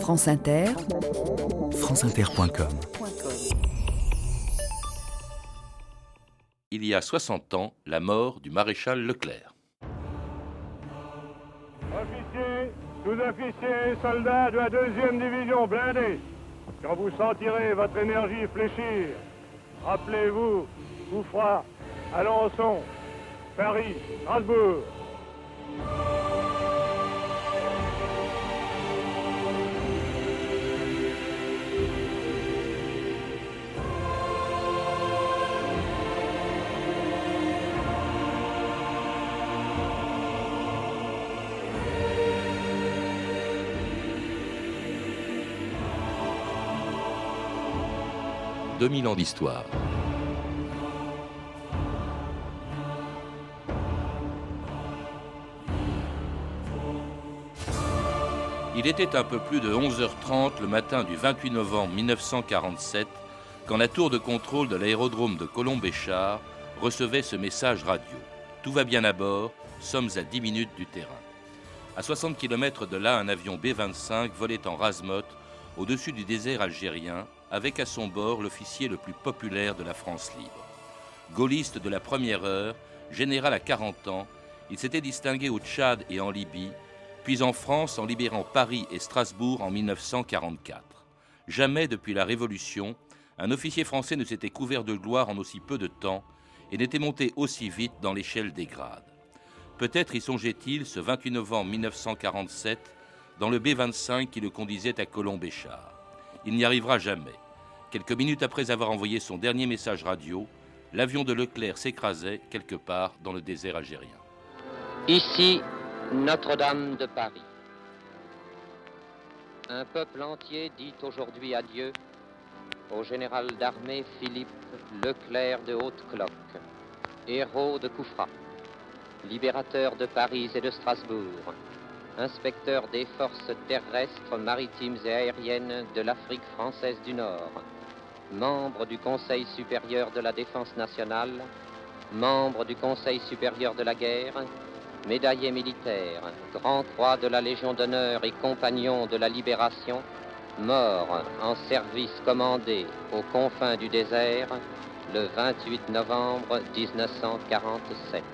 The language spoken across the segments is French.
France Inter, franceinter.com Il y a 60 ans, la mort du maréchal Leclerc. Officiers, sous-officiers, soldats de la deuxième division blindée, quand vous sentirez votre énergie fléchir, rappelez-vous, Couffra, Alençon, Paris, Strasbourg. 2000 ans d'histoire. Il était un peu plus de 11h30 le matin du 28 novembre 1947 quand la tour de contrôle de l'aérodrome de Colomb-Béchard recevait ce message radio. Tout va bien à bord, sommes à 10 minutes du terrain. À 60 km de là, un avion B-25 volait en rasmote au-dessus du désert algérien avec à son bord l'officier le plus populaire de la France libre. Gaulliste de la première heure, général à 40 ans, il s'était distingué au Tchad et en Libye, puis en France en libérant Paris et Strasbourg en 1944. Jamais depuis la Révolution, un officier français ne s'était couvert de gloire en aussi peu de temps et n'était monté aussi vite dans l'échelle des grades. Peut-être y songeait-il ce 28 novembre 1947 dans le B-25 qui le conduisait à Colomb-Béchard. Il n'y arrivera jamais. Quelques minutes après avoir envoyé son dernier message radio, l'avion de Leclerc s'écrasait quelque part dans le désert algérien. Ici, Notre-Dame de Paris. Un peuple entier dit aujourd'hui adieu au général d'armée Philippe Leclerc de Haute-Cloque, héros de Koufra, libérateur de Paris et de Strasbourg, inspecteur des forces terrestres, maritimes et aériennes de l'Afrique française du Nord, membre du Conseil supérieur de la défense nationale, membre du Conseil supérieur de la guerre, médaillé militaire, grand croix de la Légion d'honneur et compagnon de la libération, mort en service commandé aux confins du désert le 28 novembre 1947.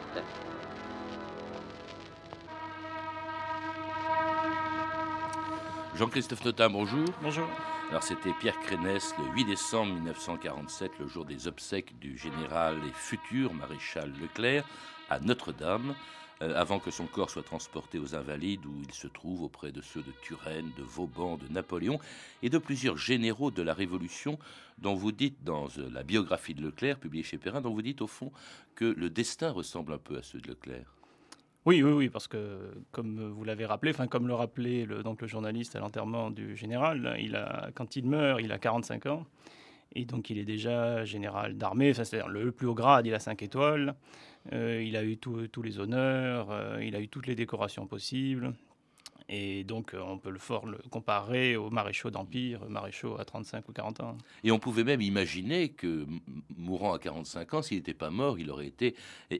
Jean-Christophe Notin, bonjour. Bonjour. Alors c'était Pierre Crénès le 8 décembre 1947, le jour des obsèques du général et futur maréchal Leclerc à Notre-Dame, euh, avant que son corps soit transporté aux Invalides où il se trouve auprès de ceux de Turenne, de Vauban, de Napoléon et de plusieurs généraux de la Révolution dont vous dites dans euh, la biographie de Leclerc publiée chez Perrin, dont vous dites au fond que le destin ressemble un peu à ceux de Leclerc. Oui, oui, oui, parce que comme vous l'avez rappelé, enfin comme le rappelait le, donc le journaliste à l'enterrement du général, il a, quand il meurt, il a 45 ans. Et donc il est déjà général d'armée, c'est-à-dire le plus haut grade, il a 5 étoiles. Euh, il a eu tous les honneurs, euh, il a eu toutes les décorations possibles. Et donc, euh, on peut le fort le comparer aux maréchaux d'Empire, maréchaux à 35 ou 40 ans. Et on pouvait même imaginer que, mourant à 45 ans, s'il n'était pas mort, il aurait été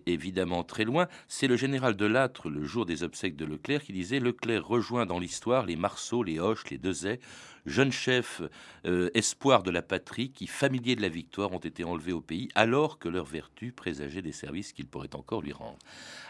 évidemment très loin. C'est le général de Lattre, le jour des obsèques de Leclerc, qui disait Leclerc rejoint dans l'histoire les Marceau, les Hoche, les Dezay, jeunes chefs euh, espoirs de la patrie qui, familiers de la victoire, ont été enlevés au pays alors que leur vertu présageait des services qu'il pourrait encore lui rendre.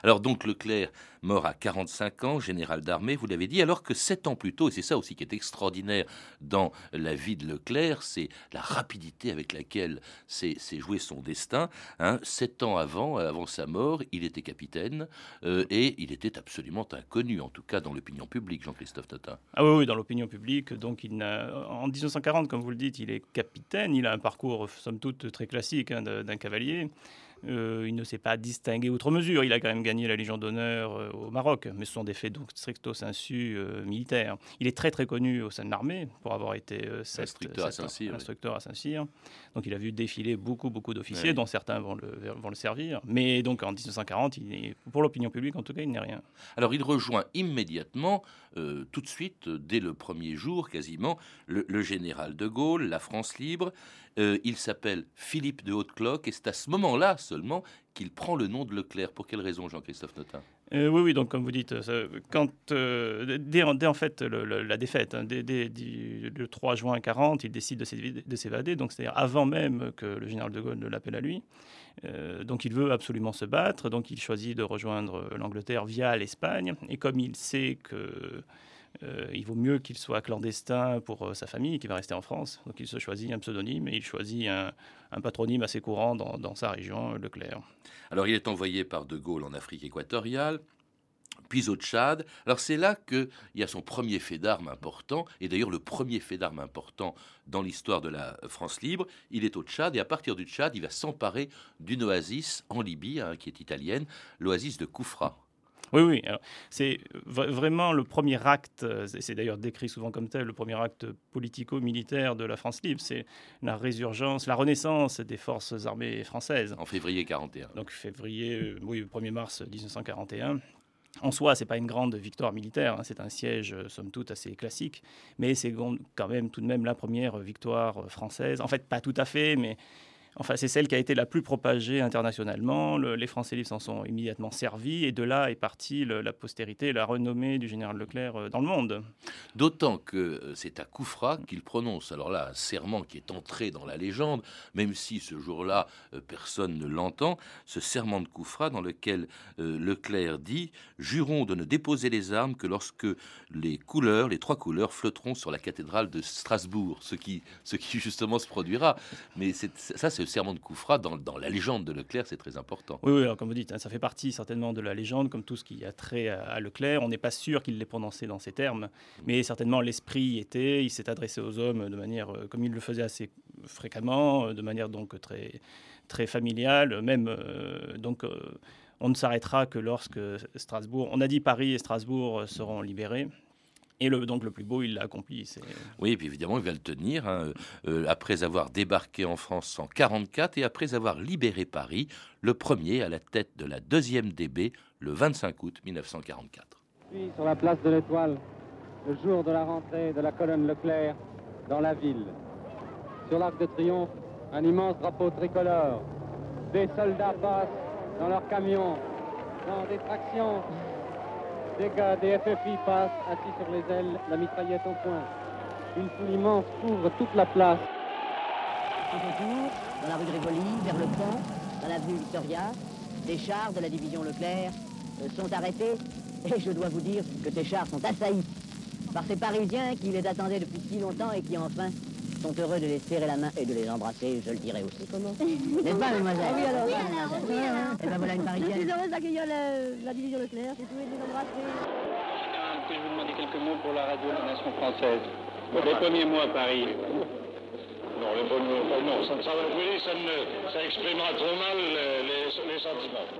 Alors donc Leclerc, mort à 45 ans, général d'armée, vous l'avez dit, alors que sept ans plus tôt, et c'est ça aussi qui est extraordinaire dans la vie de Leclerc, c'est la rapidité avec laquelle s'est joué son destin. Hein. Sept ans avant, avant sa mort, il était capitaine euh, et il était absolument inconnu, en tout cas dans l'opinion publique, Jean-Christophe Totin. Ah oui, oui dans l'opinion publique, donc il en 1940, comme vous le dites, il est capitaine. Il a un parcours, somme toute, très classique hein, d'un cavalier. Euh, il ne s'est pas distingué outre mesure. Il a quand même gagné la Légion d'honneur euh, au Maroc, mais ce sont des faits donc stricto sensu euh, militaires. Il est très très connu au sein de l'armée pour avoir été instructeur, à Saint-Cyr, instructeur à Saint-Cyr. Donc il a vu défiler beaucoup beaucoup d'officiers, dont certains vont le, vont le servir. Mais donc en 1940, il est, pour l'opinion publique en tout cas, il n'est rien. Alors il rejoint immédiatement, tout de suite, dès le premier jour quasiment, le, le général de Gaulle, la France libre. il s'appelle Philippe de Haute-Cloque et c'est à ce moment-là qu'il prend le nom de Leclerc. Pour quelle raison, Jean-Christophe Notin? Euh, oui, oui, donc comme vous dites, quand, dès, en fait la défaite, hein, le 3 juin 40, il décide de s'évader, donc c'est-à-dire avant même que le général de Gaulle ne l'appelle à lui. donc il veut absolument se battre, donc il choisit de rejoindre l'Angleterre via l'Espagne, et comme il sait que euh, il vaut mieux qu'il soit clandestin pour euh, sa famille, qui va rester en France. Donc il se choisit un pseudonyme et il choisit un, patronyme assez courant dans, sa région, Leclerc. Alors il est envoyé par De Gaulle en Afrique équatoriale, puis au Tchad. Alors c'est là qu'il y a son premier fait d'armes important, et d'ailleurs le premier fait d'armes important dans l'histoire de la France libre. Il est au Tchad, et à partir du Tchad, il va s'emparer d'une oasis en Libye, hein, qui est italienne, l'oasis de Koufra. Oui, oui. C'est vraiment le premier acte, euh, c'est d'ailleurs décrit souvent comme tel, le premier acte politico-militaire de la France libre. C'est la résurgence, la renaissance des forces armées françaises. En février 41. Donc février, euh, oui, 1er mars 1941. En soi, c'est pas une grande victoire militaire, hein. c'est un siège, euh, somme toute, assez classique, mais c'est quand même tout de même la première victoire française. En fait, pas tout à fait, mais Enfin, c'est celle qui a été la plus propagée internationalement. les Français libres s'en sont immédiatement servis et de là est partie la postérité, la renommée du général Leclerc euh, dans le monde. D'autant que euh, c'est à Koufra qu'il prononce, alors là, un serment qui est entré dans la légende, même si ce jour-là, euh, personne ne l'entend, ce serment de Koufra dans lequel Leclerc dit Jurons de ne déposer les armes que lorsque les couleurs, les trois couleurs, flotteront sur la cathédrale de Strasbourg, ce qui, ce qui justement se produira. Mais ça, c'est le serment de Koufra, dans, dans la légende de Leclerc, c'est très important. Oui, oui alors comme vous dites, hein, ça fait partie certainement de la légende, comme tout ce qui a trait à, Leclerc. On n'est pas sûr qu'il l'ait prononcé dans ces termes, mais certainement l'esprit était, il s'est adressé aux hommes de manière, euh, comme il le faisait assez fréquemment, euh, de manière donc très, très familiale, même euh, donc. on ne s'arrêtera que lorsque Strasbourg, on a dit Paris et Strasbourg seront libérés, et le, donc le plus beau, il l'a accompli. Oui, et puis évidemment, il va le tenir hein, euh, après avoir débarqué en France en 1944 et après avoir libéré Paris, le premier à la tête de la deuxième DB, le 25 août 1944. Puis sur la place de l'Étoile, le jour de la rentrée de la colonne Leclerc dans la ville. Sur l'Arc de Triomphe, un immense drapeau tricolore. Des soldats passent dans leurs camions, dans des tractions gars des FFI passent, assis sur les ailes, la mitraillette au point. Une foule immense couvre toute la place. Dans la rue de Rivoli, vers le pont, dans l'avenue Victoria, des chars de la division Leclerc euh, sont arrêtés et je dois vous dire que ces chars sont assaillis par ces Parisiens qui les attendaient depuis si longtemps et qui enfin sont heureux de les serrer la main et de les embrasser, je le dirai aussi. Comment N'est-ce pas, mademoiselle ah Oui, alors. Oui, alors, oui, alors. Et ben voilà une parisienne. Je suis heureuse d'accueillir la division Leclerc, trouvé de les embrasser. Puis-je vous demander quelques mots pour la radio de la nation française Les premiers mots à Paris. Non, les premiers mots, non, ça, ça, ça, ne, ça exprimera trop mal les, les, les sentiments.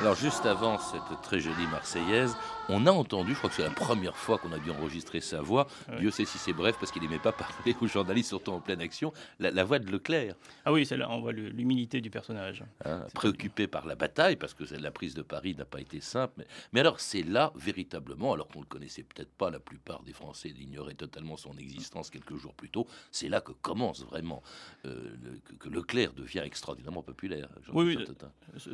Alors juste avant cette très jolie Marseillaise, on a entendu, je crois que c'est la première fois qu'on a dû enregistrer sa voix, Dieu sait si c'est bref parce qu'il n'aimait pas parler aux journalistes, surtout en pleine action, la, voix de Leclerc. Ah oui, là on voit l'humilité du personnage. Hein, préoccupé par la bataille, parce que la prise de Paris n'a pas été simple. Mais, alors c'est là, véritablement, alors qu'on ne le connaissait peut-être pas, la plupart des Français ignoraient totalement son existence quelques jours plus tôt, c'est là que commence vraiment, euh, que, Leclerc devient extraordinairement populaire. Oui, oui,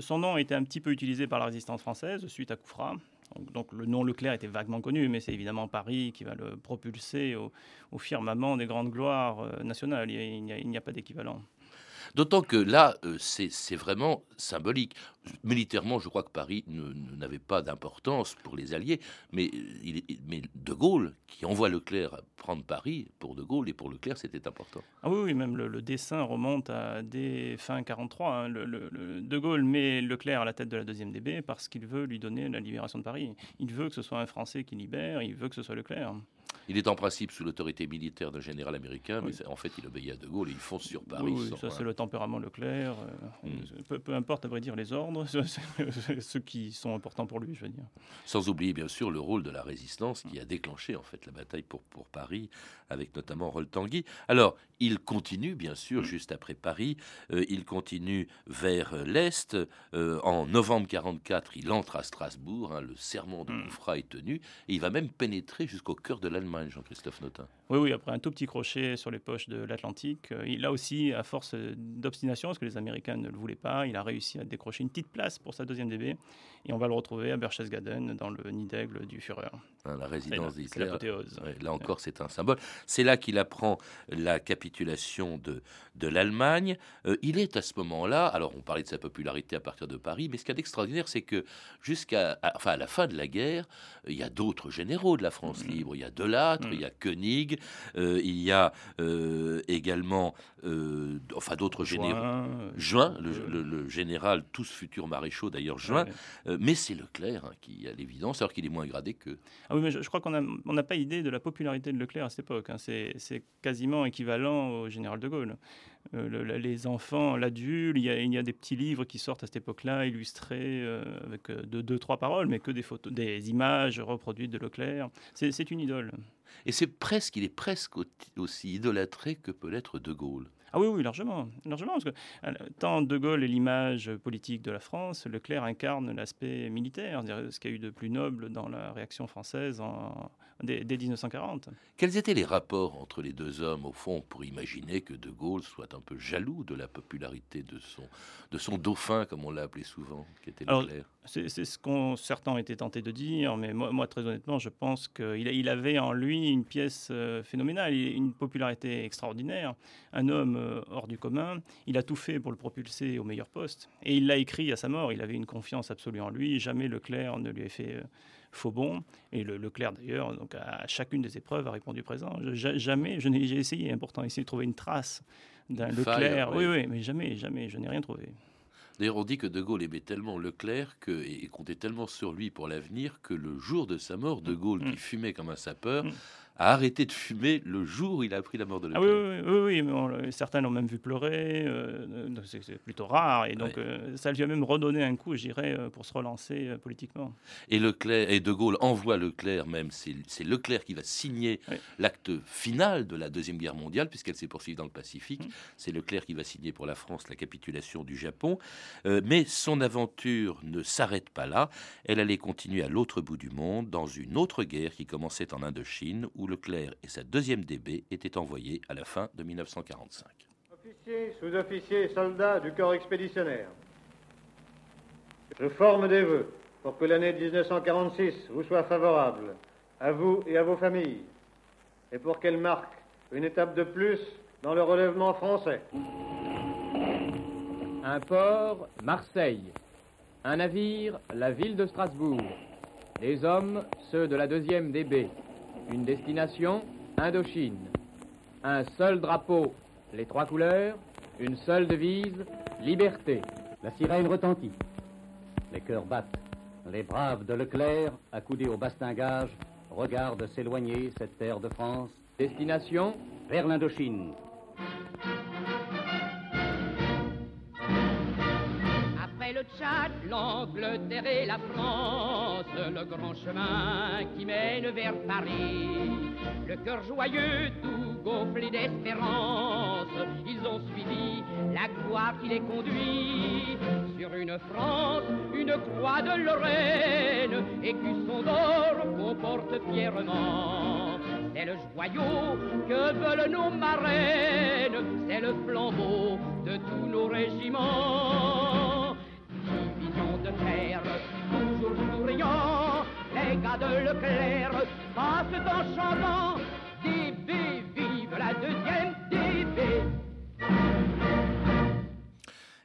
son nom a été un petit peu utilisé par la résistance française suite à Koufra. Donc, le nom Leclerc était vaguement connu, mais c'est évidemment Paris qui va le propulser au, firmament des grandes gloires euh, nationales. Il n'y a, pas d'équivalent. D'autant que là, euh, c'est vraiment symbolique. Militairement, je crois que Paris n'avait pas d'importance pour les Alliés, mais, il, mais, De Gaulle, qui envoie Leclerc prendre Paris, pour De Gaulle et pour Leclerc, c'était important. Ah oui, oui même le, dessin remonte à dès fin 43. Hein. Le, de Gaulle met Leclerc à la tête de la deuxième DB parce qu'il veut lui donner la libération de Paris. Il veut que ce soit un Français qui libère, il veut que ce soit Leclerc. Il est en principe sous l'autorité militaire d'un général américain, mais en fait, il obéit à De Gaulle et il fonce sur Paris. Oui, ça, c'est le tempérament Leclerc. Euh, hmm. peu, importe, à vrai dire, les ordres, ceux qui sont importants pour lui, je veux dire. Sans oublier, bien sûr, le rôle de la résistance qui a déclenché, en fait, la bataille pour, pour Paris, avec notamment Roll Tanguy. Alors, il continue, bien sûr, juste après Paris. Euh, il continue vers l'Est. Euh, en novembre 44, il entre à Strasbourg. Hein, le serment de Moufra hmm. est tenu. Et il va même pénétrer jusqu'au cœur de l'Allemagne, Jean-Christophe Notin. Oui, oui, après un tout petit crochet sur les poches de l'Atlantique. Euh, il a aussi, à force d'obstination, parce que les Américains ne le voulaient pas, il a réussi à décrocher une petite place pour sa deuxième DB. Et on va le retrouver à Berchtesgaden, dans le nid d'aigle du Führer. Hein, la résidence d'Hitler. Là encore, c'est un symbole. C'est là qu'il apprend la capitulation de, de l'Allemagne. Euh, il est à ce moment-là, alors on parlait de sa popularité à partir de Paris, mais ce qui est extraordinaire, c'est que jusqu'à enfin, à la fin de la guerre, il y a d'autres généraux de la France mm. libre. Il y a Delattre, mm. il y a Koenig, euh, il y a euh, également enfin d'autres généraux. Juin, le, général, tous futurs maréchaux d'ailleurs, Juin. mais c'est Leclerc hein, qui, à l'évidence, alors qu'il est moins gradé que. Ah oui, mais je, crois qu'on n'a pas idée de la popularité de Leclerc à cette époque. Hein. C'est quasiment équivalent au général de Gaulle. Euh, les enfants, l'adulte, il, y a des petits livres qui sortent à cette époque-là, illustrés euh, avec euh, deux, trois paroles, mais que des des images reproduites de Leclerc. C'est une idole. Et c'est presque, il est presque aussi idolâtré que peut l'être De Gaulle. Ah oui, oui, largement. largement parce que tant De Gaulle est l'image politique de la France, Leclerc incarne l'aspect militaire, ce qu'il y a eu de plus noble dans la réaction française en, dès, 1940. Quels étaient les rapports entre les deux hommes, au fond, pour imaginer que De Gaulle soit un peu jaloux de la popularité de son, de son dauphin, comme on l'a appelé souvent, qui était Leclerc C'est ce qu'ont certains ont été tentés de dire, mais moi, moi très honnêtement, je pense qu'il il avait en lui une pièce euh, phénoménale, une popularité extraordinaire, un homme euh, hors du commun. Il a tout fait pour le propulser au meilleur poste, et il l'a écrit à sa mort. Il avait une confiance absolue en lui. Jamais Leclerc ne lui a fait euh, Faubon et le, Leclerc d'ailleurs, donc à chacune des épreuves a répondu présent. jamais, je n'ai j'ai essayé, important, essayé de trouver une trace d'un Leclerc. oui. oui, mais jamais, jamais, je n'ai rien trouvé. D'ailleurs, on dit que De Gaulle aimait tellement Leclerc que, et comptait tellement sur lui pour l'avenir que le jour de sa mort, De Gaulle, qui mm. fumait comme un sapeur, mm a arrêté de fumer le jour où il a appris la mort de. Ah oui, oui, oui, mais certains l'ont même vu pleurer, euh, c'est plutôt rare, et donc euh, ça lui a même redonné un coup, je dirais, euh, pour se relancer politiquement. Et Leclerc, et De Gaulle envoie Leclerc même, c'est Leclerc qui va signer l'acte final de la Deuxième Guerre mondiale, puisqu'elle s'est poursuivie dans le Pacifique. Mm. C'est Leclerc qui va signer pour la France la capitulation du Japon. mais son aventure ne s'arrête pas là, elle allait continuer à l'autre bout du monde, dans une autre guerre qui commençait en Indochine, où Leclerc et sa deuxième DB étaient envoyés à la fin de 1945. Officiers, sous-officiers et soldats du corps expéditionnaire, je forme des vœux pour que l'année 1946 vous soit favorable, à vous et à vos familles, et pour qu'elle marque une étape de plus dans le relèvement français. Un port, Marseille. Un navire, la ville de Strasbourg. Les hommes, ceux de la deuxième DB. Une destination, Indochine. Un seul drapeau, les trois couleurs. Une seule devise, liberté. La sirène retentit. Les cœurs battent. Les braves de Leclerc, accoudés au bastingage, regardent s'éloigner cette terre de France. Destination Vers l'Indochine. L'Angleterre et la France, le grand chemin qui mène vers Paris. Le cœur joyeux, tout gonflé d'espérance, ils ont suivi la gloire qui les conduit sur une France, une croix de Lorraine, et son d'or qu'on porte fièrement. C'est le joyau que veulent nos marraines, c'est le flambeau de tous nos régiments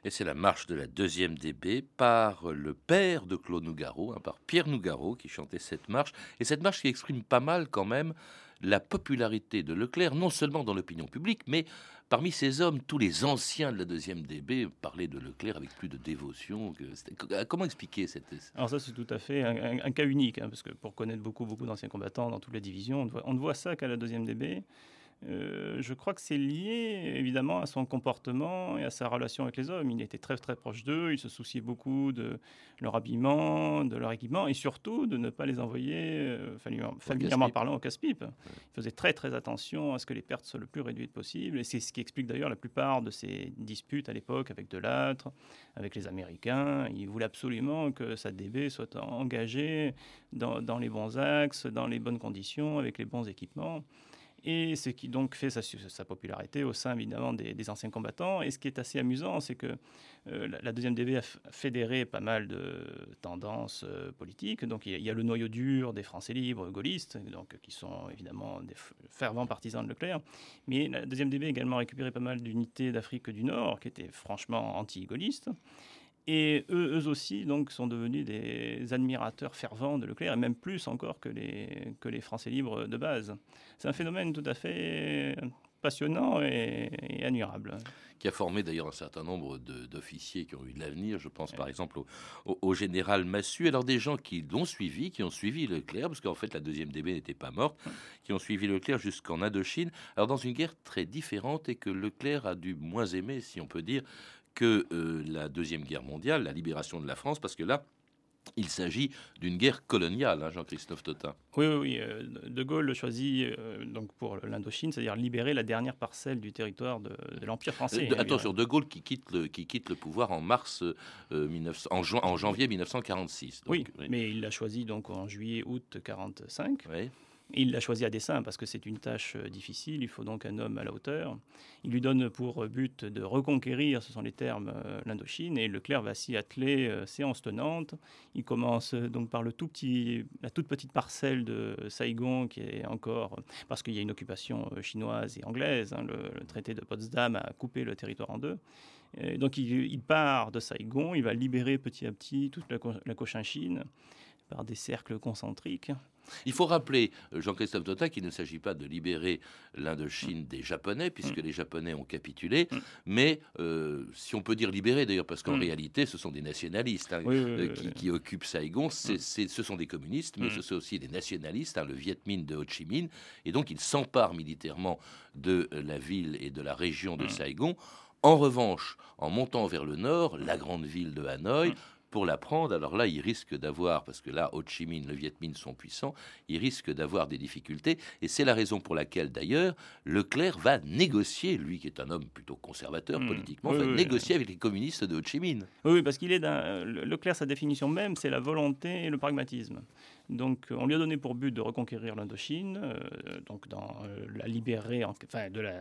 Et c'est la marche de la deuxième DB par le père de Claude Nougaro, hein, par Pierre Nougaro, qui chantait cette marche. Et cette marche qui exprime pas mal quand même la popularité de Leclerc, non seulement dans l'opinion publique, mais Parmi ces hommes, tous les anciens de la deuxième DB parlaient de Leclerc avec plus de dévotion. Comment expliquer cette... Alors ça, c'est tout à fait un, cas unique, hein, parce que pour connaître beaucoup, beaucoup d'anciens combattants dans toutes les divisions, on ne voit ça qu'à la deuxième DB. Euh, je crois que c'est lié évidemment à son comportement et à sa relation avec les hommes. Il était très très proche d'eux, il se souciait beaucoup de leur habillement, de leur équipement et surtout de ne pas les envoyer, euh, familièrement parlant, au casse-pipe. Il faisait très très attention à ce que les pertes soient le plus réduites possible et c'est ce qui explique d'ailleurs la plupart de ces disputes à l'époque avec Delattre, avec les Américains. Il voulait absolument que sa DB soit engagée dans les bons axes, dans les bonnes conditions, avec les bons équipements. Et ce qui donc fait sa, popularité au sein évidemment des, anciens combattants. Et ce qui est assez amusant, c'est que euh, la, deuxième DB a fédéré pas mal de tendances euh, politiques. Donc il y, a, le noyau dur des Français libres, gaullistes, donc, qui sont évidemment des fervents partisans de Leclerc. Mais la deuxième DB a également récupéré pas mal d'unités d'Afrique du Nord, qui étaient franchement anti-gaullistes. Et eux, aussi donc, sont devenus des admirateurs fervents de Leclerc, et même plus encore que les, que les Français libres de base. C'est un phénomène tout à fait passionnant et, admirable. Qui a formé d'ailleurs un certain nombre d'officiers qui ont eu de l'avenir. Je pense par exemple au, général Massu. Alors des gens qui l'ont suivi, qui ont suivi Leclerc, parce qu'en fait la deuxième DB n'était pas morte, qui ont suivi Leclerc jusqu'en Indochine. Alors dans une guerre très différente et que Leclerc a dû moins aimer, si on peut dire, que euh, la Deuxième Guerre mondiale, la libération de la France, parce que là, il s'agit d'une guerre coloniale, hein, Jean-Christophe Totin. Oui, oui, oui. Euh, de Gaulle choisit euh, donc pour l'Indochine, c'est-à-dire libérer la dernière parcelle du territoire de, l'Empire français. Attention, De Gaulle qui quitte le, qui quitte le pouvoir en mars, en, en, janvier 1946. oui, mais il l'a choisi donc en juillet-août 45. Oui il l'a choisi à dessein parce que c'est une tâche euh, difficile, il faut donc un homme à la hauteur. Il lui donne pour but de reconquérir, ce sont les termes, euh, l'Indochine, et Leclerc va s'y atteler euh, séance tenante. Il commence donc par le tout petit, la toute petite parcelle de Saigon qui est encore, parce qu'il y a une occupation chinoise et anglaise, hein, le, traité de Potsdam a coupé le territoire en deux. donc il, part de Saigon, il va libérer petit à petit toute la Cochinchine par des cercles concentriques. Il faut rappeler, euh, Jean-Christophe Tota, qu'il ne s'agit pas de libérer l'Indochine des Japonais, puisque mm. les Japonais ont capitulé, mm. mais euh, si on peut dire libérer d'ailleurs, parce qu'en mm. réalité, ce sont des nationalistes hein, euh, qui, occupent Saigon, ce sont des communistes, mais ce sont aussi des nationalistes, hein, le Viet Minh de Ho Chi Minh, et donc ils s'emparent militairement de la ville et de la région de Saigon. En revanche, en montant vers le nord, la grande ville de Hanoï, pour la prendre, alors là, il risque d'avoir, parce que là, Ho Chi Minh, le Viet Minh sont puissants, il risque d'avoir des difficultés. Et c'est la raison pour laquelle, d'ailleurs, Leclerc va négocier, lui qui est un homme plutôt conservateur hmm. politiquement, va négocier avec les communistes de Ho Chi Minh. Oui, parce qu'il est d'un. Leclerc, sa définition même, c'est la volonté et le pragmatisme. Donc, on lui a donné pour but de reconquérir l'Indochine, euh, donc dans euh, la libérer, enfin, de la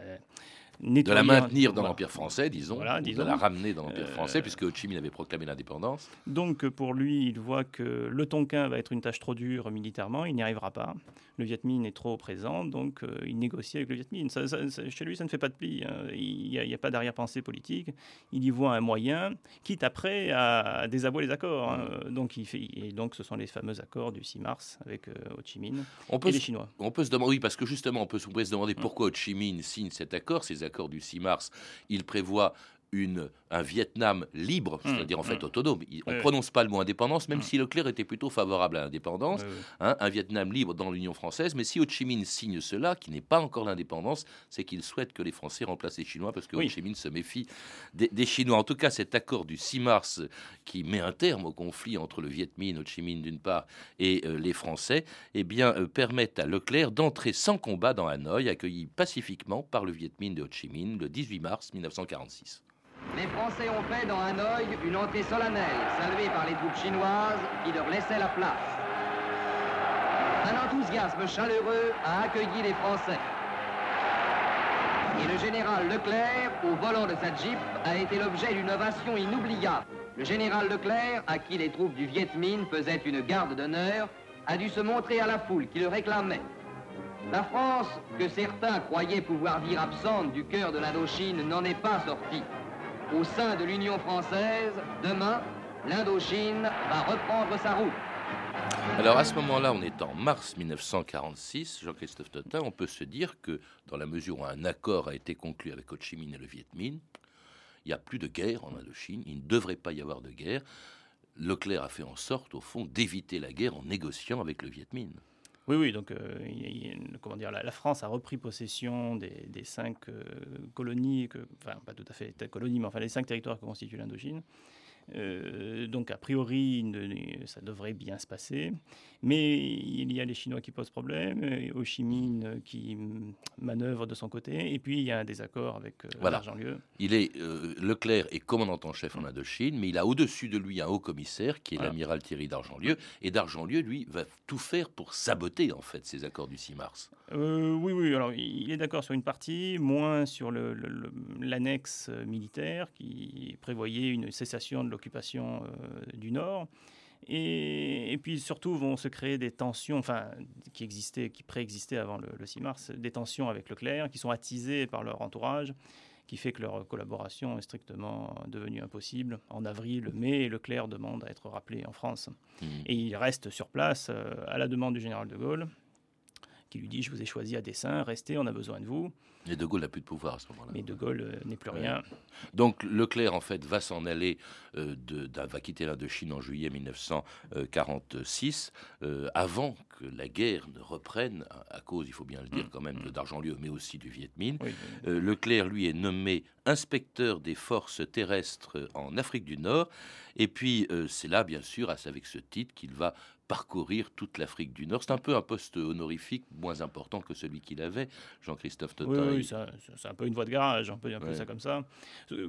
de la maintenir dans l'Empire français, disons, de la ramener dans l'Empire français, euh, puisque Ho Chi Minh avait proclamé l'indépendance. Donc pour lui, il voit que le Tonkin va être une tâche trop dure militairement, il n'y arrivera pas. Le Viet Minh est trop présent, donc euh, il négocie avec le Viet Minh. chez lui, ça ne fait pas de pli. Hein. Il n'y a, pas d'arrière-pensée politique. Il y voit un moyen, quitte après à désavouer les accords. Hein. Donc, il fait, et donc ce sont les fameux accords du 6 mars avec euh, Ho Chi Minh on et les Chinois. On peut se demander, oui, parce que justement, on peut, se demander mm. pourquoi Ho Chi Minh signe cet accord, ces accords du 6 mars, il prévoit une, un Vietnam libre, mmh, c'est-à-dire en fait mmh. autonome. On ne prononce pas le mot indépendance, même mmh. si Leclerc était plutôt favorable à l'indépendance. Hein, un Vietnam libre dans l'Union française. Mais si Ho Chi Minh signe cela, qui n'est pas encore l'indépendance, c'est qu'il souhaite que les Français remplacent les Chinois parce que Ho Chi Minh se méfie des, Chinois. En tout cas, cet accord du 6 mars qui met un terme au conflit entre le Viet Minh, Ho Chi Minh d'une part, et euh, les Français, eh bien, euh, permet à Leclerc d'entrer sans combat dans Hanoï, accueilli pacifiquement par le Viet Minh de Ho Chi Minh le 18 mars 1946. Les Français ont fait dans Hanoï une entrée solennelle, saluée par les troupes chinoises qui leur laissaient la place. Un enthousiasme chaleureux a accueilli les Français. Et le général Leclerc, au volant de sa jeep, a été l'objet d'une ovation inoubliable. Le général Leclerc, à qui les troupes du Viet Minh faisaient une garde d'honneur, a dû se montrer à la foule qui le réclamait. La France, que certains croyaient pouvoir dire absente du cœur de l'Indochine, n'en est pas sortie au sein de l'Union française, demain, l'Indochine va reprendre sa route. Alors à ce moment-là, on est en mars 1946, Jean-Christophe Totin, on peut se dire que dans la mesure où un accord a été conclu avec Ho Chi Minh et le Viet Minh, il n'y a plus de guerre en Indochine, il ne devrait pas y avoir de guerre. Leclerc a fait en sorte, au fond, d'éviter la guerre en négociant avec le Viet Minh. Oui, oui, donc euh, comment dire, la, France a repris possession des, cinq euh, colonies, que, enfin pas tout à fait colonies, mais enfin les cinq territoires que constituent l'Indochine. Euh, donc a priori, ça devrait bien se passer. Mais il y a les Chinois qui posent problème, Ho Chi Minh qui manœuvre de son côté, et puis il y a un désaccord avec euh, voilà. Argentlieu. Il est euh, Leclerc est commandant en chef en Indochine, mais il a au-dessus de lui un haut commissaire qui est l'amiral Thierry d'Argentlieu, et d'Argentlieu lui va tout faire pour saboter en fait ces accords du 6 mars. oui, oui. Alors il est d'accord sur une partie, moins sur l'annexe militaire qui prévoyait une cessation de l'occupation euh, du Nord. Et, puis surtout vont se créer des tensions, enfin, qui existaient, qui préexistaient avant le, 6 mars, des tensions avec Leclerc, qui sont attisées par leur entourage, qui fait que leur collaboration est strictement devenue impossible. En avril, mai, Leclerc demande à être rappelé en France. Mmh. Et il reste sur place euh, à la demande du général de Gaulle, qui lui dit Je vous ai choisi à dessein, restez, on a besoin de vous. Et De Gaulle n'a plus de pouvoir à ce moment-là. Mais De Gaulle euh, n'est plus rien. Donc Leclerc, en fait, va s'en aller, euh, de, va quitter l'Indochine en juillet 1946, euh, avant que la guerre ne reprenne, à, cause, il faut bien le dire, mmh. quand même, de d'Argentlieu, mais aussi du Viet Minh. Leclerc, lui, est nommé inspecteur des forces terrestres en Afrique du Nord. Et puis, c'est là, bien sûr, avec ce titre, qu'il va parcourir toute l'Afrique du Nord. C'est un peu un poste honorifique moins important que celui qu'il avait, Jean-Christophe Totin. Oui, c'est un peu une voie de garage, on peut dire ça comme ça.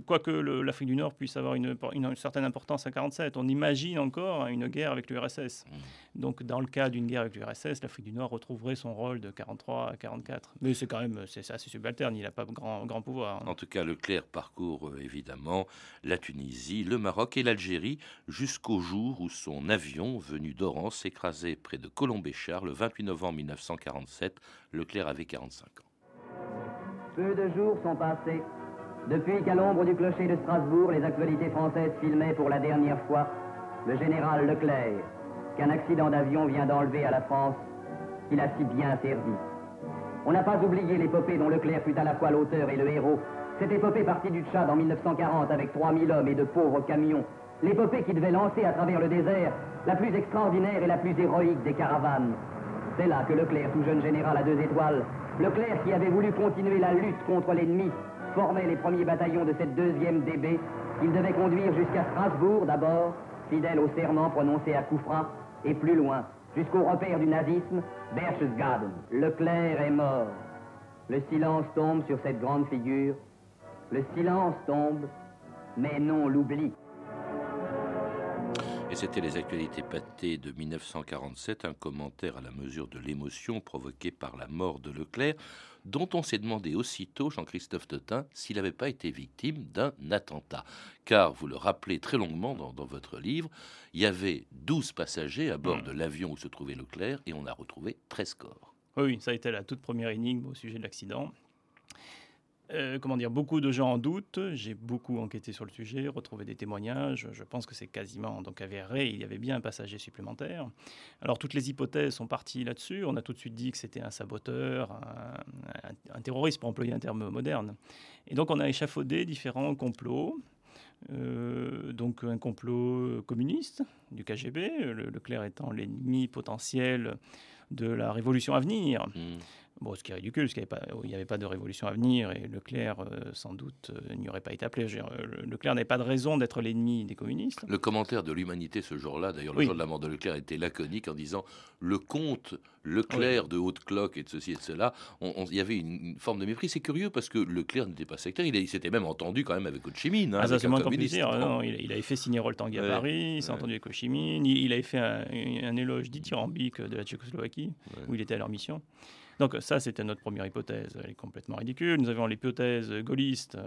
Quoique l'Afrique du Nord puisse avoir une, certaine importance à 47, on imagine encore hein, une guerre avec l'URSS. Mmh. Donc dans le cas d'une guerre avec l'URSS, l'Afrique du Nord retrouverait son rôle de 43 à 44. Mais c'est quand même c'est assez subalterne, il n'a pas grand, grand pouvoir. Hein. En tout cas, Leclerc parcourt euh, évidemment la Tunisie, le Maroc et l'Algérie jusqu'au jour où son avion venu s'écrasait près de Colombéchard le 28 novembre 1947. Leclerc avait 45 ans. Peu de jours sont passés depuis qu'à l'ombre du clocher de Strasbourg, les actualités françaises filmaient pour la dernière fois le général Leclerc, qu'un accident d'avion vient d'enlever à la France, qu'il a si bien servi. On n'a pas oublié l'épopée dont Leclerc fut à la fois l'auteur et le héros. Cette épopée partie du Tchad en 1940 avec 3000 hommes et de pauvres camions. L'épopée qui devait lancer à travers le désert la plus extraordinaire et la plus héroïque des caravanes. C'est là que Leclerc, tout jeune général à deux étoiles, Leclerc, qui avait voulu continuer la lutte contre l'ennemi, formait les premiers bataillons de cette deuxième DB qu'il devait conduire jusqu'à Strasbourg d'abord, fidèle au serment prononcé à Koufra, et plus loin, jusqu'au repère du nazisme, Berchtesgaden. Leclerc est mort. Le silence tombe sur cette grande figure. Le silence tombe, mais non l'oubli. Et c'était les actualités pâtées de 1947, un commentaire à la mesure de l'émotion provoquée par la mort de Leclerc, dont on s'est demandé aussitôt, Jean-Christophe Totin, s'il n'avait pas été victime d'un attentat. Car, vous le rappelez très longuement dans, votre livre, il y avait 12 passagers à bord hmm. de l'avion où se trouvait Leclerc et on a retrouvé 13 corps. Oui, ça a été la toute première énigme au sujet de l'accident. Euh, comment dire, beaucoup de gens en doutent. J'ai beaucoup enquêté sur le sujet, retrouvé des témoignages. Je pense que c'est quasiment donc avéré. Il y avait bien un passager supplémentaire. Alors toutes les hypothèses sont parties là-dessus. On a tout de suite dit que c'était un saboteur, un, terroriste pour employer un terme moderne. Et donc on a échafaudé différents complots. Euh, donc un complot communiste du KGB, le, Leclerc étant l'ennemi potentiel de la révolution à venir. Mmh. Bon, ce qui est ridicule, parce qu'il n'y avait, pas de révolution à venir et Leclerc, euh, sans doute, euh, n'y aurait pas été appelé. Leclerc n'avait pas de raison d'être l'ennemi des communistes. Le commentaire de l'humanité ce jour-là, d'ailleurs, le jour de la mort de Leclerc, était laconique en disant le comte Leclerc de haute cloque et de ceci et de cela. Il y avait une, forme de mépris. C'est curieux parce que Leclerc n'était pas sectaire. Il, s'était même entendu quand même avec Ho Chi Minh. Hein, ah, ça, c'est moins. Non, il, avait fait signer Roltanguy à Paris, il s'est entendu avec Ho Chi Minh. Il, avait fait un, un éloge dithyrambique de la Tchécoslovaquie, où il était à leur mission. Donc ça, c'était notre première hypothèse. Elle est complètement ridicule. Nous avions l'hypothèse gaulliste.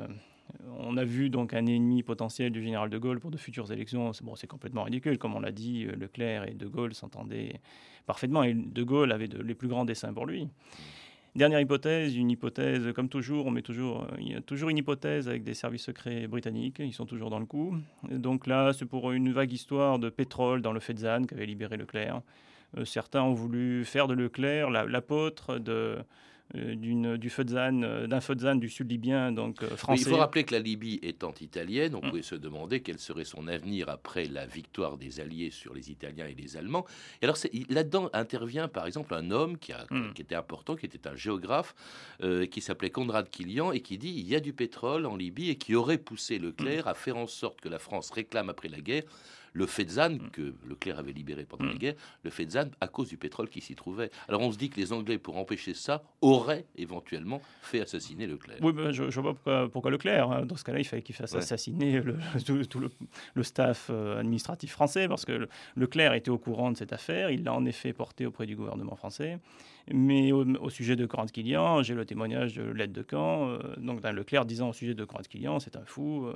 On a vu donc un ennemi potentiel du général de Gaulle pour de futures élections. Bon, c'est complètement ridicule. Comme on l'a dit, Leclerc et de Gaulle s'entendaient parfaitement. Et de Gaulle avait les plus grands dessins pour lui. Dernière hypothèse, une hypothèse, comme toujours, on met toujours, il y a toujours une hypothèse avec des services secrets britanniques, ils sont toujours dans le coup. Donc là, c'est pour une vague histoire de pétrole dans le Fezzan qu'avait libéré Leclerc. Euh, certains ont voulu faire de Leclerc l'apôtre de, euh, d'une, du feu de Zan, euh, d'un feu de Zan du sud libyen, donc français. il faut rappeler que la Libye étant italienne, on mm. pouvait se demander quel serait son avenir après la victoire des Alliés sur les Italiens et les Allemands. Et alors là-dedans intervient par exemple un homme qui, a, mm. qui était important, qui était un géographe, qui s'appelait Conrad Kilian et qui dit il y a du pétrole en Libye et qui aurait poussé Leclerc mm. à faire en sorte que la France réclame après la guerre le Fezzan, mm. que Leclerc avait libéré pendant la mm. guerre, le Fezzan à cause du pétrole qui s'y trouvait. Alors on se dit que les Anglais, pour empêcher ça, auraient éventuellement fait assassiner Leclerc. Oui, je, vois pourquoi, Leclerc. Hein. Dans ce cas-là, il fallait qu'il fasse assassiner le, tout, le, staff euh, administratif français, parce que Leclerc était au courant de cette affaire. Il l'a en effet porté auprès du gouvernement français. Mais au, sujet de Corinne Kilian, j'ai le témoignage de l'aide de camp, euh, donc d'un Leclerc disant au sujet de Corinne Kilian, c'est un fou, euh,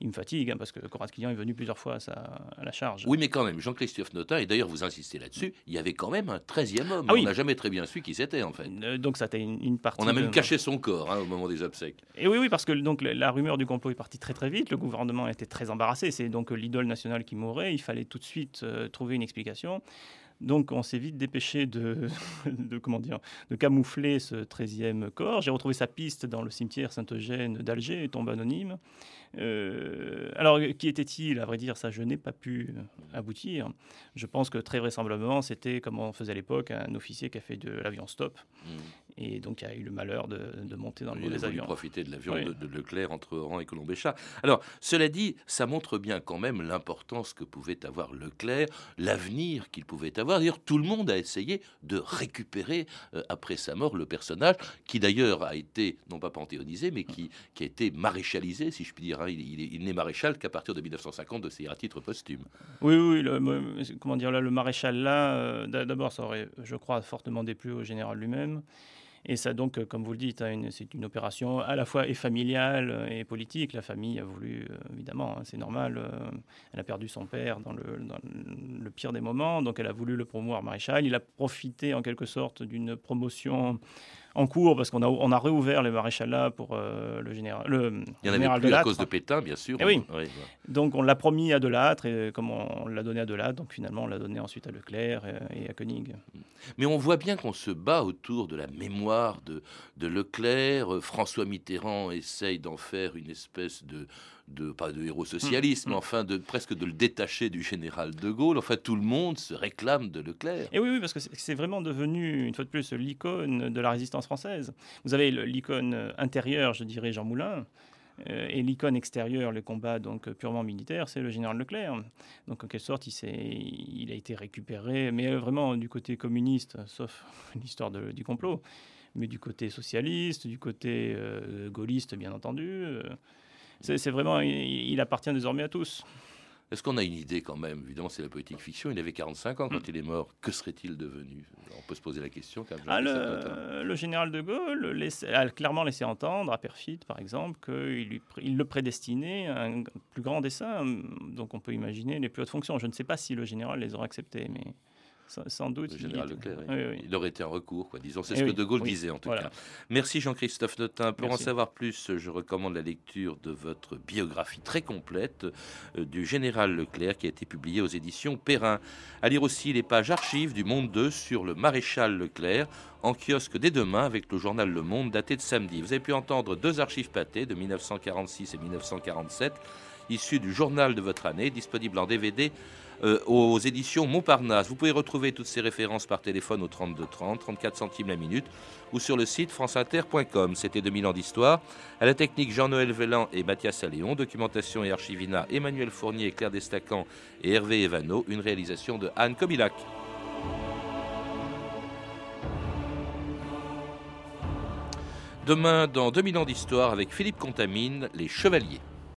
il me fatigue, hein, parce que Corinne Kilian est venu plusieurs fois à, la charge. Oui, mais quand même, Jean-Christophe Notin, et d'ailleurs vous insistez là-dessus, il y avait quand même un 13e homme. Ah on n'a jamais très bien su qui c'était, en fait. Euh, donc ça a été une, partie. On a même caché son corps hein, au moment des obsèques. Et oui, oui, parce que donc, la rumeur du complot est partie très très vite, le gouvernement était très embarrassé, c'est donc l'idole nationale qui mourait, il fallait tout de suite trouver une explication. Donc on s'est vite dépêché de, comment dire, de camoufler ce 13e corps. J'ai retrouvé sa piste dans le cimetière Saint-Eugène d'Alger, tombe anonyme. Euh, alors, qui était-il? À vrai dire, ça, je n'ai pas pu aboutir. Je pense que très vraisemblablement, c'était, comme on faisait à l'époque, un officier qui a fait de l'avion stop. Hmm. Et donc, il a eu le malheur de, monter dans le mauvais avion. profiter de l'avion de, Leclerc entre Oran et Colombéchat. Alors, cela dit, ça montre bien quand même l'importance que pouvait avoir Leclerc, l'avenir qu'il pouvait avoir. D'ailleurs, tout le monde a essayé de récupérer, euh, après sa mort, le personnage, qui d'ailleurs a été, non pas panthéonisé, mais qui, qui a été maréchalisé, si je puis dire, il, n'est maréchal qu'à partir de 1950 de ses à titre posthume. Oui, oui, le, comment dire là, le maréchal là, euh, d'abord, ça aurait, je crois, fortement déplu au général lui-même. Et ça, donc, euh, comme vous le dites, hein, c'est une opération à la fois et familiale euh, et politique. La famille a voulu, évidemment, hein, c'est normal, elle a perdu son père dans le, pire des moments, donc elle a voulu le promouvoir maréchal. Il a profité, en quelque sorte, d'une promotion en cours parce qu'on a, on a réouvert les maréchals pour euh, le général. Le Il y en avait plus à cause de Pétain, bien sûr. Et eh oui. Donc on l'a promis à Delattre et comme on, l'a donné à Delattre, donc finalement on l'a donné ensuite à Leclerc et, à Koenig. Mais on voit bien qu'on se bat autour de la mémoire de, de Leclerc. François Mitterrand essaye d'en faire une espèce de de pas de héros socialisme, mais mm, mm. enfin de presque de le détacher du général de Gaulle. Enfin, tout le monde se réclame de Leclerc. Et oui, oui parce que c'est vraiment devenu une fois de plus l'icône de la résistance française. Vous avez l'icône intérieure, je dirais, Jean Moulin. Euh, et l'icône extérieure, le combat donc purement militaire, c'est le général Leclerc. Donc en quelque sorte, il, il a été récupéré, mais vraiment du côté communiste, sauf l'histoire du complot, mais du côté socialiste, du côté euh, gaulliste, bien entendu. Euh, c'est vraiment, il, appartient désormais à tous. Est-ce qu'on a une idée quand même? Évidemment, c'est la politique fiction. Il avait 45 ans quand mm. il est mort. Que serait-il devenu? On peut se poser la question. Ah, le, général de Gaulle a clairement laissé entendre à Perfit, par exemple, qu'il il le prédestinait à un plus grand dessin. Donc on peut imaginer les plus hautes fonctions. Je ne sais pas si le général les aurait acceptées, mais sans doute. Le général Leclerc, il aurait été un recours, quoi. disons. C'est eh ce que De Gaulle disait, en tout cas. Merci Jean-Christophe Notin. Pour en savoir plus, je recommande la lecture de votre biographie très complète euh, du général Leclerc qui a été publiée aux éditions Perrin. À lire aussi les pages archives du Monde 2 sur le maréchal Leclerc en kiosque dès demain avec le journal Le Monde daté de samedi. Vous avez pu entendre deux archives pâtées de 1946 et 1947 issues du journal de votre année, disponible en DVD euh, aux éditions Montparnasse. Vous pouvez retrouver toutes ces références par téléphone au 32 30, 34 centimes la minute ou sur le site franceinter.com. C'était 2000 ans d'histoire. À la technique Jean-Noël Vellan et Mathias Alléon, documentation et archivina Emmanuel Fournier, Claire Destacan et Hervé Evano, une réalisation de Anne Comilac. Demain, dans 2000 ans d'histoire, avec Philippe Contamine, Les Chevaliers.